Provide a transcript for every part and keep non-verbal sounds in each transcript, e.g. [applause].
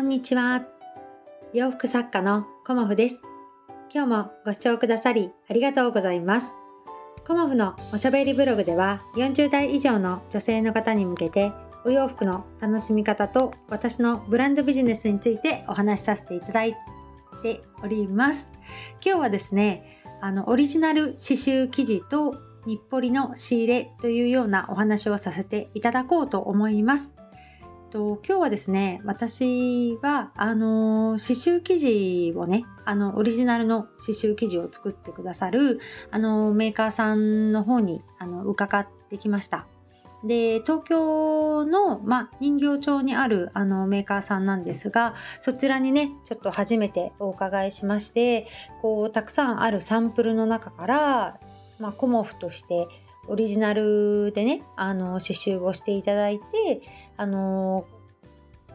こんにちは。洋服作家のコモフです。今日もご視聴くださりありがとうございます。コモフのおしゃべりブログでは40代以上の女性の方に向けてお洋服の楽しみ方と私のブランドビジネスについてお話しさせていただいております。今日はですね、あのオリジナル刺繍生地と日暮里の仕入れというようなお話をさせていただこうと思います。と今日はですね私はあの刺繍生地をねあのオリジナルの刺繍生地を作ってくださるあのメーカーさんの方にあの伺ってきました。で東京の、まあ、人形町にあるあのメーカーさんなんですがそちらにねちょっと初めてお伺いしましてこうたくさんあるサンプルの中から、まあ、コモフとしてオリジナルでねあの刺繍をしていただいてあの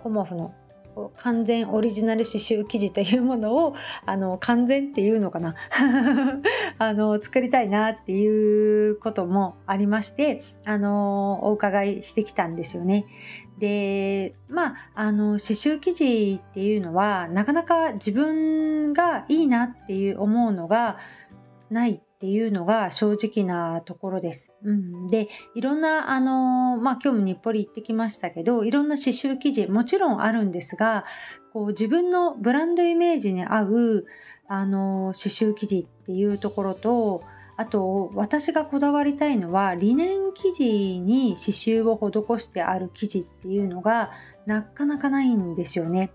コモフの完全オリジナル刺繍生地というものを [laughs] あの完全っていうのかな [laughs] あの作りたいなっていうこともありましてあのお伺いしてきたんですよね。でまああの刺繍生地っていうのはなかなか自分がいいなっていう思うのがないっていうのが正直なところです。うん、でいろんなあのまあ今日も日暮里行ってきましたけどいろんな刺繍生地もちろんあるんですがこう自分のブランドイメージに合うあの刺繍生地っていうところとあと私がこだわりたいのはリネン生地に刺繍を施してある生地っていうのがなかなかないんですよね。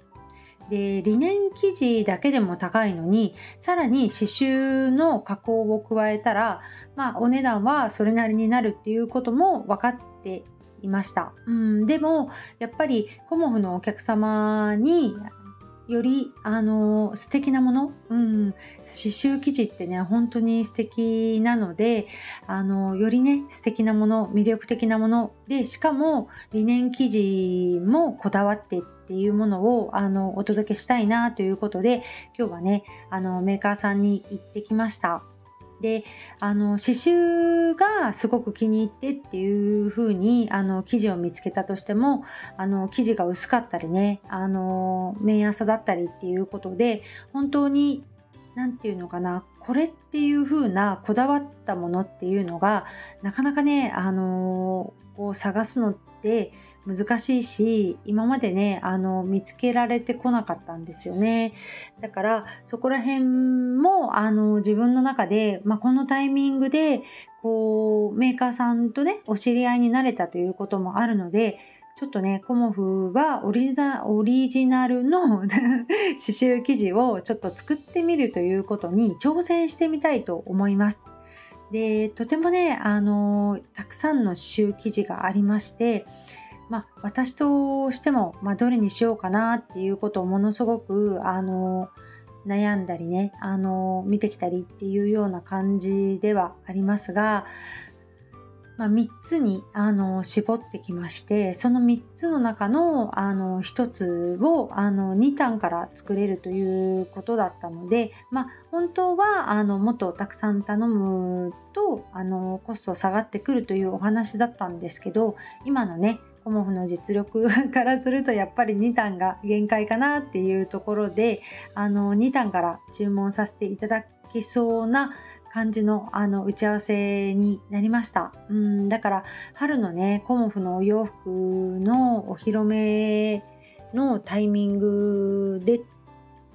でリネン生地だけでも高いのにさらに刺繍の加工を加えたら、まあ、お値段はそれなりになるっていうことも分かっていました、うん、でもやっぱりコモフのお客様によりあの素敵なもの、うん、刺繍生地ってね本当に素敵なのであのよりね素敵なもの魅力的なもの。でしかもリネン生地もこだわってっていうものをあのお届けしたいなということで今日はねあのメーカーさんに行ってきました。であの刺繍がすごく気に入ってっていう風にあに生地を見つけたとしてもあの生地が薄かったりねあの綿浅だったりっていうことで本当に何て言うのかなこれっていう風なこだわったものっていうのがなかなかねあのこう探すのって難しいし今までねあの見つけられてこなかったんですよねだからそこら辺もあの自分の中で、まあ、このタイミングでこうメーカーさんとねお知り合いになれたということもあるのでちょっとね、コモフはオリオリジナルの [laughs] 刺繍生地をちょっと作ってみるということに挑戦してみたいと思います。で、とてもね、あのたくさんの刺繍生地がありまして、まあ、私としても、まあ、どれにしようかなっていうことをものすごくあの悩んだりねあの見てきたりっていうような感じではありますが、まあ、3つにあの絞ってきましてその3つの中のあの1つをあの2単から作れるということだったので、まあ、本当はあのもっとたくさん頼むとあのコスト下がってくるというお話だったんですけど今のねコモフの実力 [laughs] からするとやっぱり2単が限界かなっていうところであの2単から注文させていただきそうな感じのあの打ち合わせになりましたうんだから春のねコモフのお洋服のお披露目のタイミングで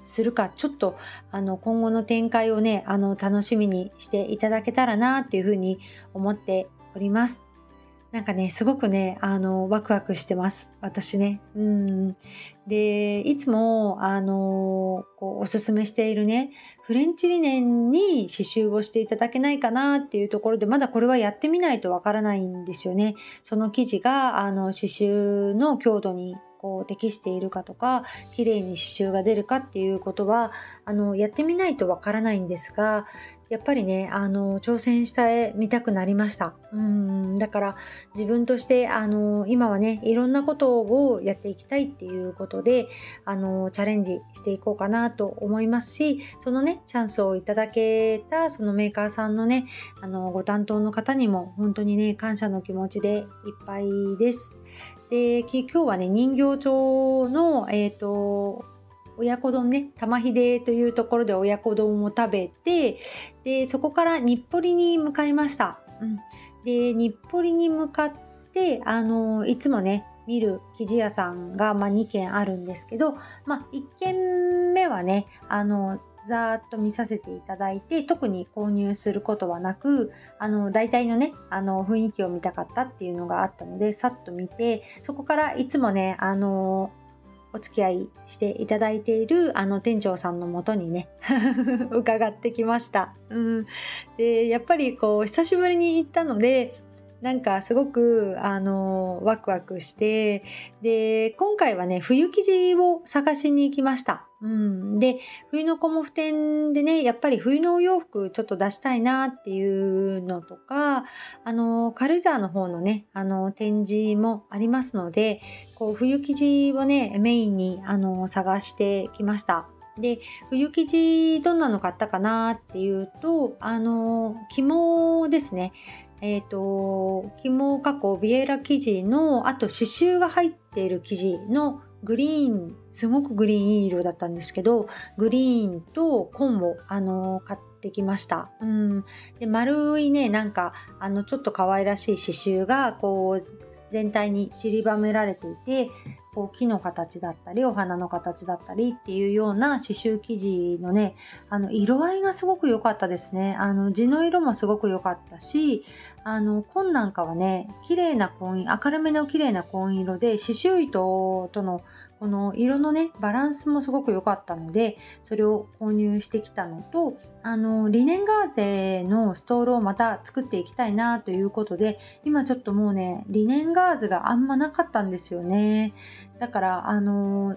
するかちょっとあの今後の展開をねあの楽しみにしていただけたらなっていうふうに思っております。なんかね、すごくね、あの、ワクワクしてます。私ね。うん。で、いつも、あの、こう、おすすめしているね、フレンチリネンに刺繍をしていただけないかなっていうところで、まだこれはやってみないとわからないんですよね。その生地が、あの、刺繍の強度にこう適しているかとか綺麗に刺繍が出るかっていうことはあのやってみないとわからないんですがやっぱりねあの挑戦してみたくなりましたうんだから自分としてあの今はねいろんなことをやっていきたいっていうことであのチャレンジしていこうかなと思いますしそのねチャンスをいただけたそのメーカーさんのねあのご担当の方にも本当にね感謝の気持ちでいっぱいです。で今日はね人形町の、えーと親子丼ね玉秀というところで親子丼を食べてでそこから日暮里に向かいました、うん、で日暮里に向かってあのいつもね見る生地屋さんが、まあ、2軒あるんですけど、まあ、1軒目はねあのざーっと見させていただいて特に購入することはなくあの大体のねあの雰囲気を見たかったっていうのがあったのでさっと見てそこからいつもねあのお付き合いしていただいているあの店長さんのもとにね [laughs] 伺ってきました。うん、でやっぱりこう久しぶりに行ったのでなんかすごくあのワクワクしてで今回はね冬生地を探しに行きました。うん、で冬のコモフ展でねやっぱり冬のお洋服ちょっと出したいなっていうのとかあの軽井沢の方のねあの展示もありますのでこう冬生地をねメインにあの探してきました。で冬生地どんなの買ったかなっていうとあの肝ですねえっ、ー、と肝加工ビエラ生地のあと刺繍が入っている生地のグリーンすごくグリーンいい色だったんですけどグリーンと紺をあの買ってきました、うん、で丸いねなんかあのちょっと可愛らしい刺繍がこう全体に散りばめられていてこう木の形だったりお花の形だったりっていうような刺繍生地のねあの色合いがすごく良かったですね。あの地の色もすごく良かったしあの紺なんかはね綺麗な紺明るめの綺麗な紺色で刺繍糸とのこの色のねバランスもすごく良かったのでそれを購入してきたのとあのリネンガーゼのストールをまた作っていきたいなということで今ちょっともうねリネンガーゼがあんまなかったんですよね。だからあの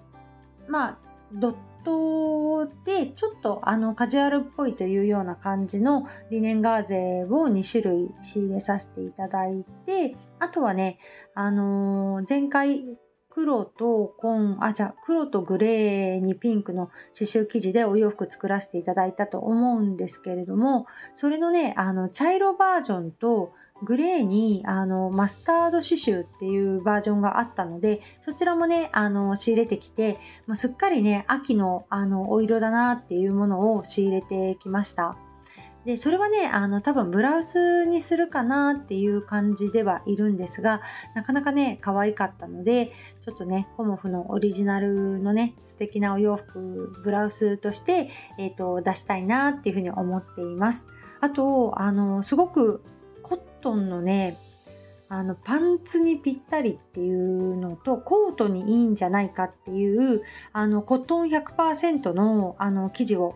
まあドットでちょっとあのカジュアルっぽいというような感じのリネンガーゼを2種類仕入れさせていただいてあとはねあの前回黒と紺、あ、じゃあ黒とグレーにピンクの刺繍生地でお洋服作らせていただいたと思うんですけれども、それのね、あの、茶色バージョンとグレーにあのマスタード刺繍っていうバージョンがあったのでそちらもねあの仕入れてきて、まあ、すっかりね秋のあのお色だなっていうものを仕入れてきました。でそれはねあの多分ブラウスにするかなっていう感じではいるんですがなかなかね可愛かったのでちょっとねコモフのオリジナルのね素敵なお洋服ブラウスとして、えーと、出したいなっていうふうに思っています。あとあのすごくトンのねあのパンツにぴったりっていうのとコートにいいんじゃないかっていうあのコットン100%のあの生地を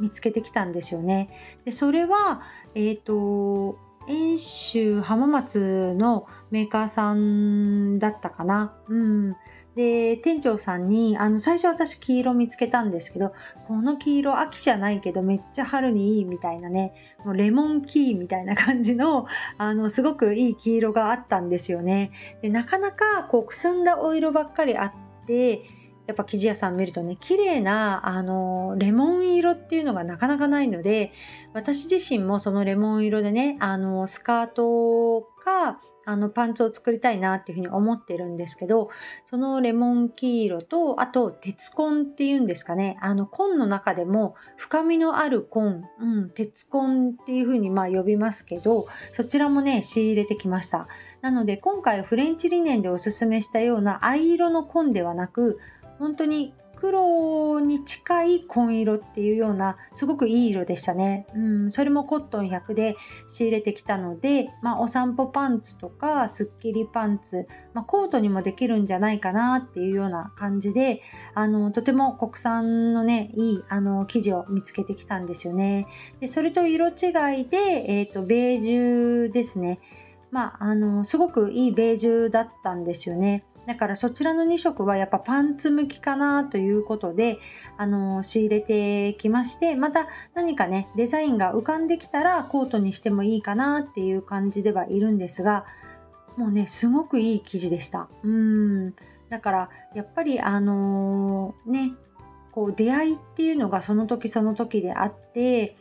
見つけてきたんですよね。でそれは、えっ、ー、と遠州浜松のメーカーさんだったかな。うん。で、店長さんに、あの、最初私黄色見つけたんですけど、この黄色秋じゃないけどめっちゃ春にいいみたいなね、もうレモンキーみたいな感じの、あの、すごくいい黄色があったんですよね。で、なかなかこう、くすんだお色ばっかりあって、やっぱ生地屋さん見るとね綺麗なあのレモン色っていうのがなかなかないので私自身もそのレモン色でねあのスカートかあのパンツを作りたいなっていうふうに思ってるんですけどそのレモン黄色とあと鉄紺っていうんですかね。あの紺の中でも深みのある紺、うん、鉄紺っていうふうにまあ呼びますけどそちらもね仕入れてきました。なので今回フレンチリネンでおすすめしたような藍色の紺ではなく本当に黒に近い紺色っていうようなすごくいい色でしたね。うん、それもコットン100で仕入れてきたので、まあ、お散歩パンツとかスッキリパンツ、まあ、コートにもできるんじゃないかなっていうような感じであのとても国産のねいいあの生地を見つけてきたんですよね。でそれと色違いで、えーと、ベージュですね。まあ、あのすごくいいベージュだったんですよね。だからそちらの2色はやっぱパンツ向きかなということで、あの仕入れてきまして、また何かね、デザインが浮かんできたらコートにしてもいいかなっていう感じではいるんですが、もうね、すごくいい生地でした。うん。だからやっぱりあのー、ね、こう出会いっていうのがその時その時であって、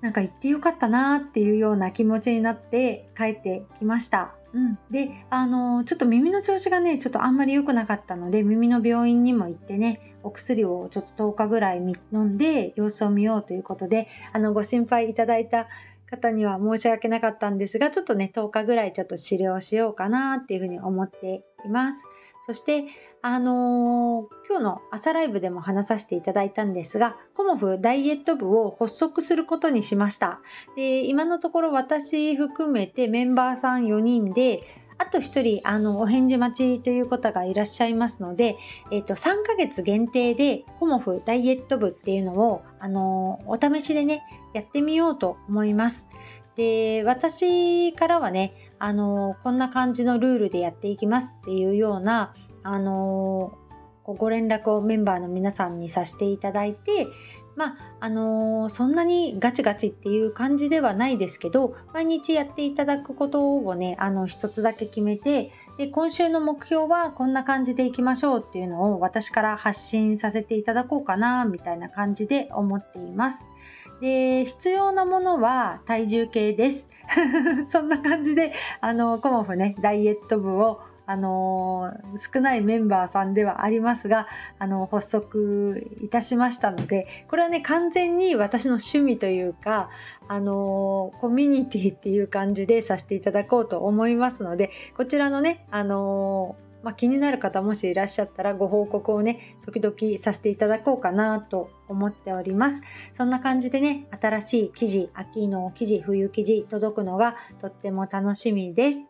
なんか行ってよかったなっていうような気持ちになって帰ってきました。うん、であのちょっと耳の調子がねちょっとあんまり良くなかったので耳の病院にも行ってねお薬をちょっと10日ぐらい飲んで様子を見ようということであのご心配いただいた方には申し訳なかったんですがちょっとね10日ぐらいちょっと治療しようかなっていうふうに思っています。そしてあのー、今日の朝ライブでも話させていただいたんですが、コモフダイエット部を発足することにしました。で、今のところ私含めてメンバーさん4人で、あと1人、あの、お返事待ちという方がいらっしゃいますので、えっ、ー、と、3ヶ月限定でコモフダイエット部っていうのを、あのお試しでね、やってみようと思います。で、私からはね、あのこんな感じのルールでやっていきますっていうような、あのご連絡をメンバーの皆さんにさせていただいて、まああのそんなにガチガチっていう感じではないですけど毎日やっていただくことをねあの一つだけ決めてで今週の目標はこんな感じでいきましょうっていうのを私から発信させていただこうかなみたいな感じで思っています。で必要なものは体重計です。[laughs] そんな感じであのコモフねダイエット部をあの少ないメンバーさんではありますが、あの発足いたしましたので、これはね、完全に私の趣味というか、あのコミュニティっていう感じでさせていただこうと思いますので、こちらのね、あのまあ、気になる方もしいらっしゃったらご報告をね、時々させていただこうかなと思っております。そんな感じでね、新しい記事、秋の記事、冬記事届くのがとっても楽しみです。